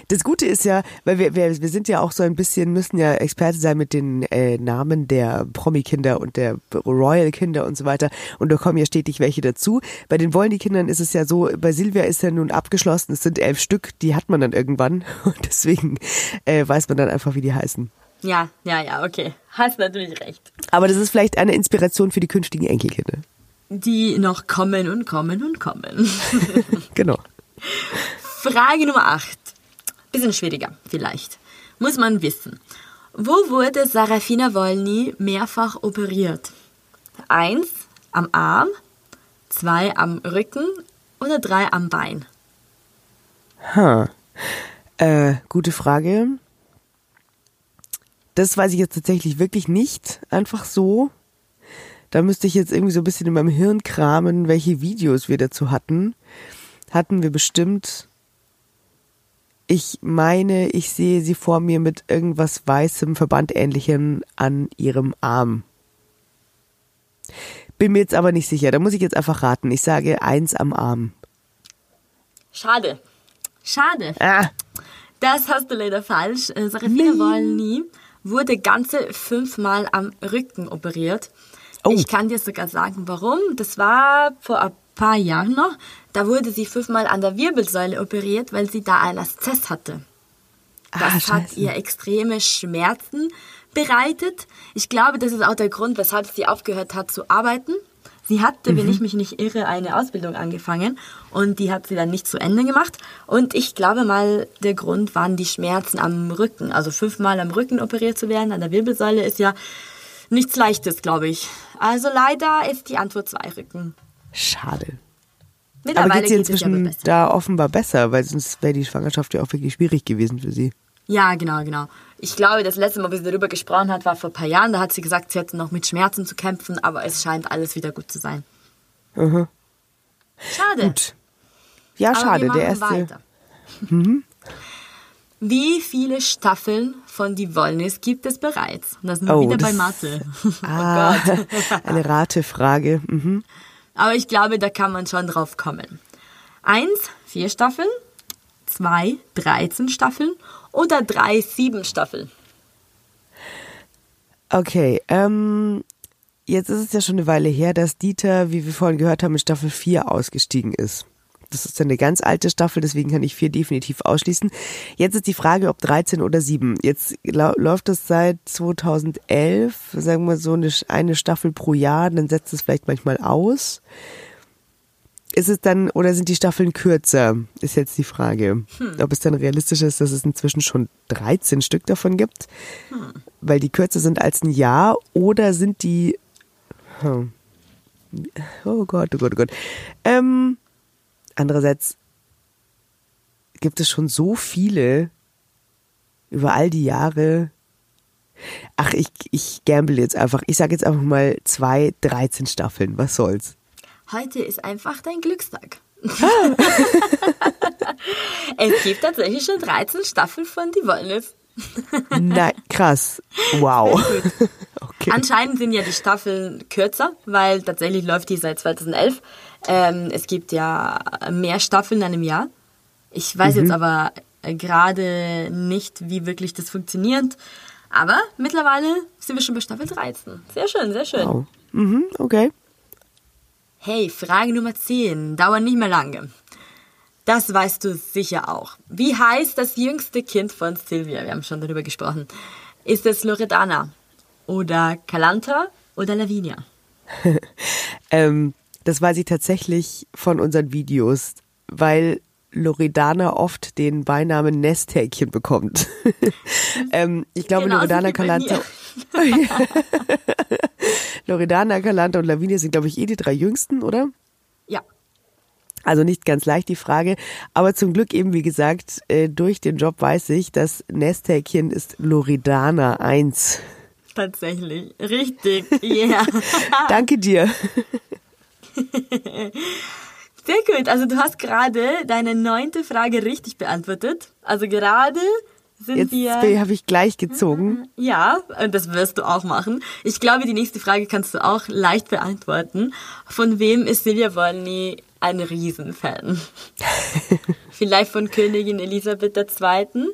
das Gute ist ja, weil wir, wir, wir sind ja auch so ein bisschen, müssen ja Experte sein mit den äh, Namen der Promi-Kinder und der Royal-Kinder und so weiter. Und da kommen ja stetig welche dazu. Bei den Wollny-Kindern ist es ja so, bei Silvia ist ja nun abgeschlossen, es sind elf Stück, die hat man dann irgendwann. Und deswegen äh, weiß man dann einfach, wie die heißen. Ja, ja, ja, okay. Hast natürlich recht. Aber das ist vielleicht eine Inspiration für die künftigen Enkelkinder. Die noch kommen und kommen und kommen. Genau. Frage Nummer 8. Bisschen schwieriger, vielleicht. Muss man wissen. Wo wurde Sarafina Wolny mehrfach operiert? Eins am Arm, zwei am Rücken oder drei am Bein? Ha. Äh, gute Frage. Das weiß ich jetzt tatsächlich wirklich nicht. Einfach so. Da müsste ich jetzt irgendwie so ein bisschen in meinem Hirn kramen, welche Videos wir dazu hatten. Hatten wir bestimmt. Ich meine, ich sehe sie vor mir mit irgendwas weißem, Verbandähnlichem an ihrem Arm. Bin mir jetzt aber nicht sicher. Da muss ich jetzt einfach raten. Ich sage eins am Arm. Schade. Schade. Ah, Das hast du leider falsch. Äh, Sarafina Wolny wurde ganze fünfmal am Rücken operiert. Oh. Ich kann dir sogar sagen, warum. Das war vor ein paar Jahren noch. Da wurde sie fünfmal an der Wirbelsäule operiert, weil sie da einen Abszess hatte. Das Ah, hat ihr extreme Schmerzen bereitet. Ich glaube, das ist auch der Grund, weshalb sie aufgehört hat zu arbeiten. Sie hatte, Mhm. wenn ich mich nicht irre, eine Ausbildung angefangen und die hat sie dann nicht zu Ende gemacht. Und ich glaube mal, der Grund waren die Schmerzen am Rücken. Also fünfmal am Rücken operiert zu werden, an der Wirbelsäule ist ja nichts Leichtes, glaube ich. Also leider ist die Antwort zwei Rücken. schade. Aber Mittlerweile geht sie geht es ja inzwischen besser. da offenbar besser, weil sonst wäre die Schwangerschaft ja auch wirklich schwierig gewesen für sie. Ja, genau, genau. Ich glaube, das letzte Mal, wie sie darüber gesprochen hat, war vor ein paar Jahren. Da hat sie gesagt, sie hätte noch mit Schmerzen zu kämpfen, aber es scheint alles wieder gut zu sein. Schade. Gut. Ja, aber schade. Der erste. Weiter. Wie viele Staffeln von Die Wollnis gibt es bereits? Und da sind wir Oh, wieder das- bei Mathe. Ah, Oh Gott. eine Ratefrage. Mhm. Aber ich glaube, da kann man schon drauf kommen. Eins, vier Staffeln. Zwei, 13 Staffeln. Oder drei, sieben Staffeln. Okay, ähm, jetzt ist es ja schon eine Weile her, dass Dieter, wie wir vorhin gehört haben, in Staffel 4 ausgestiegen ist. Das ist eine ganz alte Staffel, deswegen kann ich 4 definitiv ausschließen. Jetzt ist die Frage, ob 13 oder 7. Jetzt läuft das seit 2011, sagen wir so eine, eine Staffel pro Jahr, dann setzt es vielleicht manchmal aus. Ist es dann, oder sind die Staffeln kürzer, ist jetzt die Frage. Ob es dann realistisch ist, dass es inzwischen schon 13 Stück davon gibt, weil die kürzer sind als ein Jahr, oder sind die, hm. Oh Gott, oh Gott, oh Gott. Ähm, andererseits gibt es schon so viele über all die Jahre. Ach, ich, ich gamble jetzt einfach. Ich sage jetzt einfach mal zwei, 13 Staffeln. Was soll's? Heute ist einfach dein Glückstag. es gibt tatsächlich schon 13 Staffeln von Die Wollnis. Na, krass. Wow. Okay. Anscheinend sind ja die Staffeln kürzer, weil tatsächlich läuft die seit 2011. Ähm, es gibt ja mehr Staffeln in einem Jahr. Ich weiß mhm. jetzt aber gerade nicht, wie wirklich das funktioniert. Aber mittlerweile sind wir schon bei Staffel 13. Sehr schön, sehr schön. Wow. Mhm, okay. Hey, Frage Nummer 10. Dauert nicht mehr lange. Das weißt du sicher auch. Wie heißt das jüngste Kind von Silvia? Wir haben schon darüber gesprochen. Ist es Loredana oder Kalanta oder Lavinia? ähm, das weiß ich tatsächlich von unseren Videos, weil Loredana oft den Beinamen Nesthäkchen bekommt. ähm, ich glaube, genau, Loredana Kalanta. Loredana, Kalanta und Lavinia sind, glaube ich, eh die drei jüngsten, oder? Ja. Also nicht ganz leicht die Frage, aber zum Glück eben, wie gesagt, äh, durch den Job weiß ich, das Nesthäkchen ist Loredana 1. Tatsächlich, richtig, yeah. Danke dir. Sehr gut. Also du hast gerade deine neunte Frage richtig beantwortet. Also gerade sind Jetzt wir. habe ich gleich gezogen. Ja, und das wirst du auch machen. Ich glaube, die nächste Frage kannst du auch leicht beantworten. Von wem ist Silvia Wolny ein Riesenfan? Vielleicht von Königin Elisabeth II.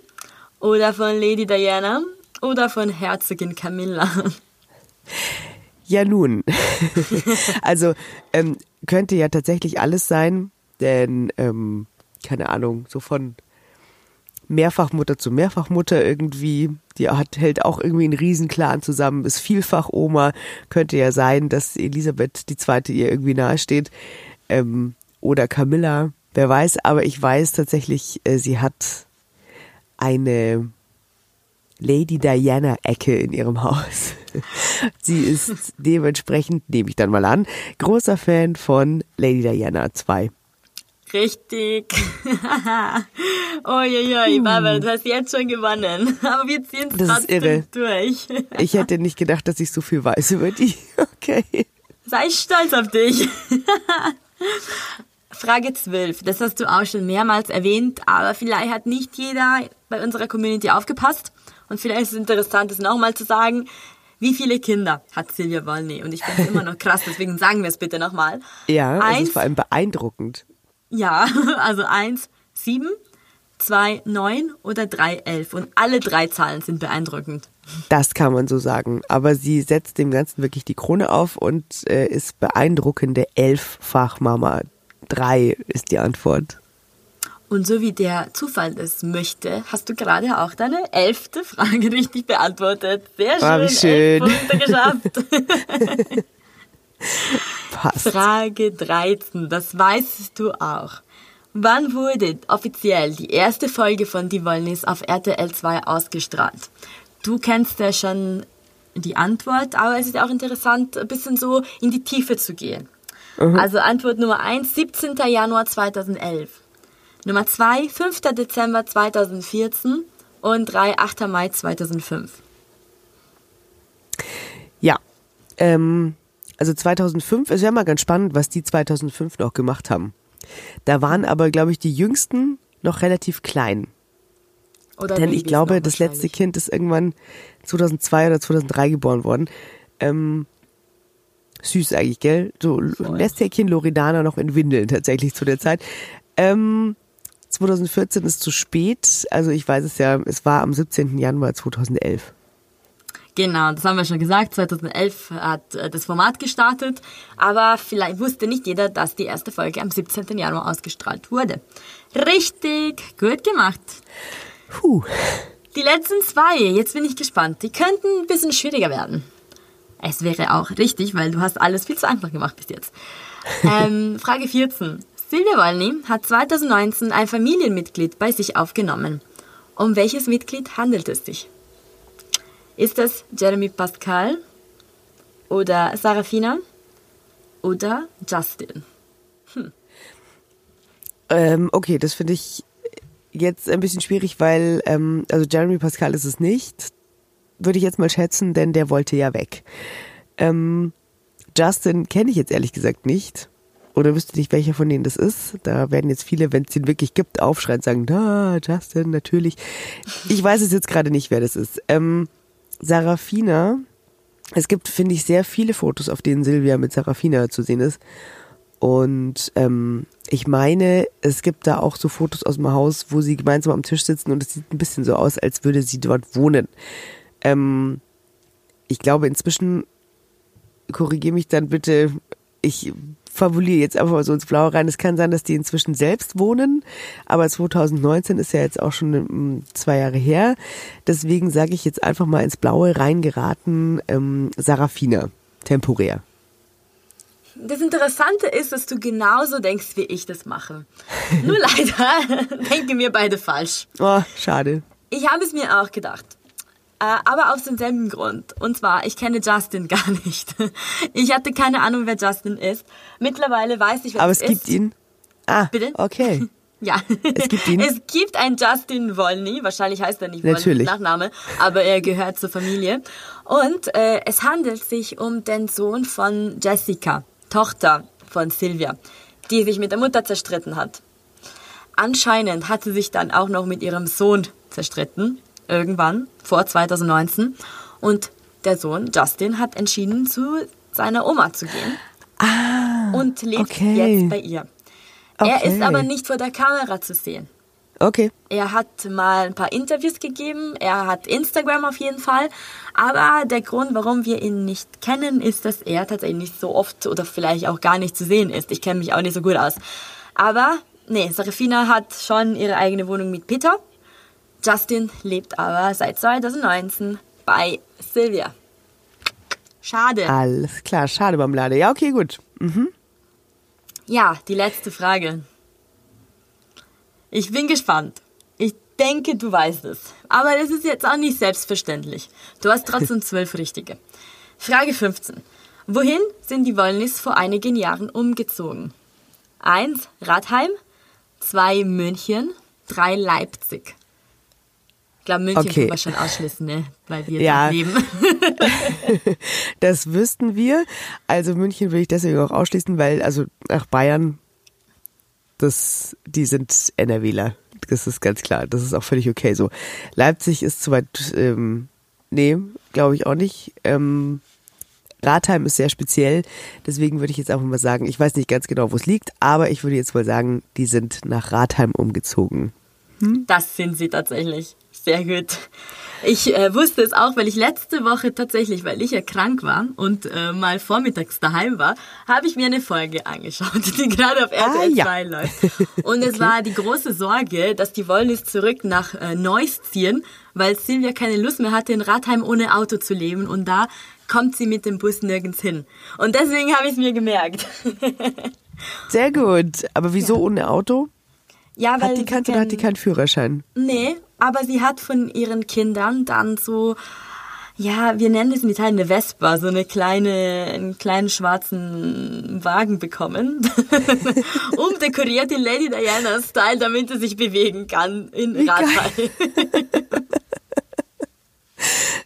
oder von Lady Diana oder von Herzogin Camilla? Ja, nun. also ähm, könnte ja tatsächlich alles sein, denn, ähm, keine Ahnung, so von Mehrfachmutter zu Mehrfachmutter irgendwie, die hat, hält auch irgendwie einen Riesenclan zusammen, ist vielfach Oma, könnte ja sein, dass Elisabeth die Zweite ihr irgendwie nahesteht, ähm, oder Camilla, wer weiß, aber ich weiß tatsächlich, äh, sie hat eine Lady Diana-Ecke in ihrem Haus. Sie ist dementsprechend, nehme ich dann mal an, großer Fan von Lady Diana 2. Richtig. Uiuiui, uh. Barbara, du hast jetzt schon gewonnen. Aber wir ziehen es trotzdem durch. ich hätte nicht gedacht, dass ich so viel weiß über die. Okay. Sei stolz auf dich. Frage 12. Das hast du auch schon mehrmals erwähnt, aber vielleicht hat nicht jeder bei unserer Community aufgepasst. Und vielleicht ist es interessant, es nochmal zu sagen. Wie viele Kinder hat Silvia Wolny? Und ich finde es immer noch krass, deswegen sagen wir es bitte nochmal. Ja, eins, es ist vor allem beeindruckend. Ja, also eins, sieben, zwei, neun oder drei, elf. Und alle drei Zahlen sind beeindruckend. Das kann man so sagen. Aber sie setzt dem Ganzen wirklich die Krone auf und äh, ist beeindruckende Elffachmama. Drei ist die Antwort. Und so wie der Zufall es möchte, hast du gerade auch deine elfte Frage richtig beantwortet. Sehr schön. Oh, wie schön. Elf Punkte geschafft. Passt. Frage 13, das weißt du auch. Wann wurde offiziell die erste Folge von Die Wollnis auf RTL 2 ausgestrahlt? Du kennst ja schon die Antwort, aber es ist auch interessant, ein bisschen so in die Tiefe zu gehen. Mhm. Also Antwort Nummer 1, 17. Januar 2011. Nummer 2, 5. Dezember 2014 und 3, 8. Mai 2005. Ja, ähm, also 2005, es wäre mal ganz spannend, was die 2005 noch gemacht haben. Da waren aber, glaube ich, die Jüngsten noch relativ klein. Oder Denn ich glaube, das letzte Kind ist irgendwann 2002 oder 2003 geboren worden. Ähm, süß eigentlich, gell? So Nesthäkchen Loredana noch in Windeln tatsächlich zu der Zeit. Ähm, 2014 ist zu spät. Also ich weiß es ja, es war am 17. Januar 2011. Genau, das haben wir schon gesagt. 2011 hat äh, das Format gestartet, aber vielleicht wusste nicht jeder, dass die erste Folge am 17. Januar ausgestrahlt wurde. Richtig, gut gemacht. Puh. Die letzten zwei, jetzt bin ich gespannt. Die könnten ein bisschen schwieriger werden. Es wäre auch richtig, weil du hast alles viel zu einfach gemacht bis jetzt. Ähm, Frage 14. Silvia Wolny hat 2019 ein Familienmitglied bei sich aufgenommen. Um welches Mitglied handelt es sich? Ist es Jeremy Pascal oder Sarafina oder Justin? Ähm, okay, das finde ich jetzt ein bisschen schwierig, weil, ähm, also Jeremy Pascal ist es nicht, würde ich jetzt mal schätzen, denn der wollte ja weg. Ähm, Justin kenne ich jetzt ehrlich gesagt nicht. Oder wüsste nicht, welcher von denen das ist. Da werden jetzt viele, wenn es den wirklich gibt, aufschreien und sagen, da, Justin, natürlich. Ich weiß es jetzt gerade nicht, wer das ist. Ähm, Sarafina, es gibt, finde ich, sehr viele Fotos, auf denen Silvia mit Sarafina zu sehen ist. Und ähm, ich meine, es gibt da auch so Fotos aus dem Haus, wo sie gemeinsam am Tisch sitzen und es sieht ein bisschen so aus, als würde sie dort wohnen. Ähm, ich glaube, inzwischen korrigiere mich dann bitte, ich fabuliere jetzt einfach mal so ins Blaue rein. Es kann sein, dass die inzwischen selbst wohnen, aber 2019 ist ja jetzt auch schon ähm, zwei Jahre her. Deswegen sage ich jetzt einfach mal ins Blaue reingeraten, ähm, Sarafina, temporär. Das Interessante ist, dass du genauso denkst, wie ich das mache. Nur leider denken wir beide falsch. Oh, schade. Ich habe es mir auch gedacht. Äh, aber aus demselben Grund. Und zwar, ich kenne Justin gar nicht. Ich hatte keine Ahnung, wer Justin ist. Mittlerweile weiß ich, wer Aber es es gibt ist. ihn. Ah, Bitte? okay. Ja. Es gibt ihn? Es gibt einen Justin Wolny. Wahrscheinlich heißt er nicht Wolny Nachname, aber er gehört zur Familie. Und äh, es handelt sich um den Sohn von Jessica, Tochter von Sylvia, die sich mit der Mutter zerstritten hat. Anscheinend hat sie sich dann auch noch mit ihrem Sohn zerstritten, irgendwann, vor 2019. Und der Sohn, Justin, hat entschieden, zu seiner Oma zu gehen. und lebt okay. jetzt bei ihr. Er Okay. ist aber nicht vor der Kamera zu sehen. Okay. Er hat mal ein paar Interviews gegeben, er hat Instagram auf jeden Fall, aber der Grund, warum wir ihn nicht kennen, ist, dass er tatsächlich nicht so oft oder vielleicht auch gar nicht zu sehen ist. Ich kenne mich auch nicht so gut aus. Aber nee, Serafina hat schon ihre eigene Wohnung mit Peter. Justin lebt aber seit 2019 bei Sylvia. Schade. Alles klar, schade Marmelade. Ja, okay, gut. Ja, die letzte Frage. Ich bin gespannt. Ich denke, du weißt es. Aber das ist jetzt auch nicht selbstverständlich. Du hast trotzdem zwölf richtige. Frage 15. Wohin sind die Wollnis vor einigen Jahren umgezogen? Eins Radheim, zwei München, drei Leipzig. Ich glaube, München Okay. können wir schon ausschließen, ne? Weil wir Ja. dort leben. Das wüssten wir. Also München will ich deswegen auch ausschließen, weil, also nach Bayern, das, die sind NRWler. Das ist ganz klar. Das ist auch völlig okay so. Leipzig ist zu weit, ähm, nee, glaube ich auch nicht. Ähm, Ratheim ist sehr speziell, deswegen würde ich jetzt einfach mal sagen, ich weiß nicht ganz genau, wo es liegt, aber ich würde jetzt mal sagen, die sind nach Ratheim umgezogen. Das sind sie tatsächlich. Sehr gut. Ich äh, wusste es auch, weil ich letzte Woche tatsächlich, weil ich ja krank war und äh, mal vormittags daheim war, habe ich mir eine Folge angeschaut, die gerade auf RTL Ah, ja. 2 läuft. Und es war die große Sorge, dass die Wollnis zurück nach äh, Neuss ziehen, weil Silvia keine Lust mehr hatte, in Ratheim ohne Auto zu leben und da kommt sie mit dem Bus nirgends hin. Und deswegen habe ich es mir gemerkt. Sehr gut. Aber wieso ohne Auto? ja, weil Hat die oder hat die kein- keinen Führerschein? Nee, aber sie hat von ihren Kindern dann so, ja, wir nennen es in Italien eine Vespa, so eine kleine, einen kleinen schwarzen Wagen bekommen. Umdekoriert in Lady Diana-Style, damit sie sich bewegen kann in. Radfall.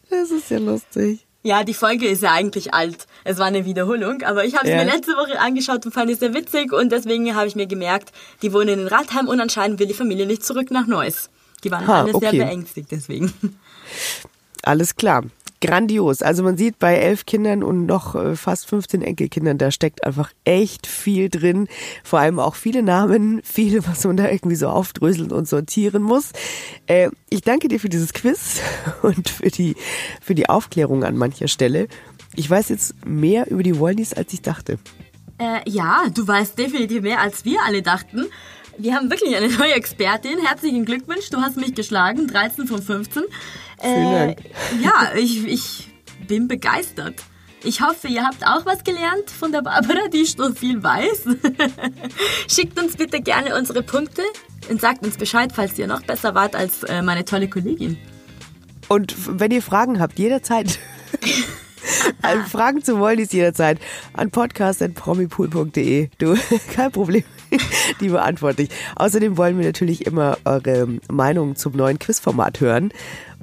Das ist ja lustig. Ja, die Folge ist ja eigentlich alt. Es war eine Wiederholung, aber ich habe es Ja. mir letzte Woche angeschaut und fand es sehr witzig und deswegen habe ich mir gemerkt, die wohnen in Radheim und anscheinend will die Familie nicht zurück nach Neuss. Die waren Ha, alle sehr okay. beängstigt deswegen. Alles klar. Grandios. Also man sieht bei elf Kindern und noch äh, fast 15 Enkelkindern, da steckt einfach echt viel drin. Vor allem auch viele Namen, viel, was man da irgendwie so aufdröseln und sortieren muss. Äh, ich danke dir für dieses Quiz und für die, für die Aufklärung an mancher Stelle. Ich weiß jetzt mehr über die Wollnies, als ich dachte. Äh, ja, du weißt definitiv mehr, als wir alle dachten. Wir haben wirklich eine neue Expertin. Herzlichen Glückwunsch, du hast mich geschlagen, 13 von 15. Vielen Dank. Ja, ich, ich bin begeistert. Ich hoffe, ihr habt auch was gelernt von der Barbara, die so viel weiß. Schickt uns bitte gerne unsere Punkte und sagt uns Bescheid, falls ihr noch besser wart als äh, meine tolle Kollegin. Und wenn ihr Fragen habt, jederzeit Fragen zu Wollnis jederzeit an podcast.promipool.de. Du, kein Problem. Die beantworte ich. Außerdem wollen wir natürlich immer eure Meinung zum neuen Quizformat hören.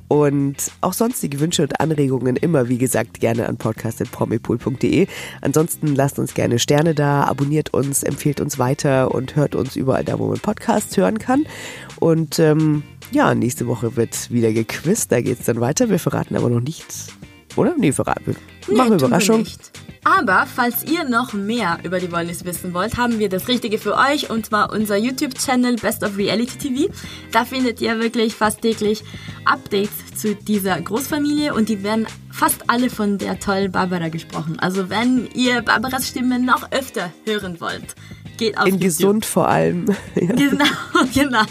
Und auch sonstige Wünsche und Anregungen immer, wie gesagt, gerne an podcast.promipool.de. Ansonsten lasst uns gerne Sterne da, abonniert uns, empfehlt uns weiter und hört uns überall da, wo man Podcasts hören kann. Und ähm, ja, nächste Woche wird wieder gequizt, da geht's dann weiter. Wir verraten aber noch nichts, oder? Nee, verraten wir. Nee, Machen wir Überraschung. nicht. Aber falls ihr noch mehr über die Wollnis wissen wollt, haben wir das Richtige für euch und zwar unser YouTube-Channel Best of Reality TV. Da findet ihr wirklich fast täglich Updates zu dieser Großfamilie und die werden fast alle von der tollen Barbara gesprochen. Also wenn ihr Barbaras Stimme noch öfter hören wollt, geht auf In YouTube. gesund vor allem. Ja. Genau, genau.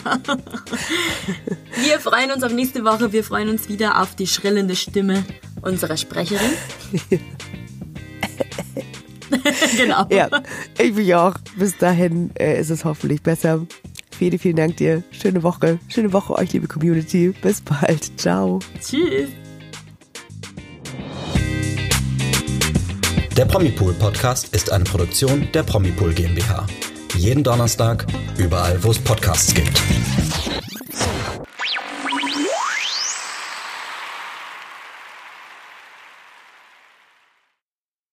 Wir freuen uns auf nächste Woche. Wir freuen uns wieder auf die schrillende Stimme unserer Sprecherin. genau. ja, ich mich auch. Bis dahin äh, ist es hoffentlich besser. Vielen, vielen Dank dir. Schöne Woche. Schöne Woche euch, liebe Community. Bis bald. Ciao. Tschüss. Der Promipool Podcast ist eine Produktion der Promipool GmbH. Jeden Donnerstag, überall, wo es Podcasts gibt.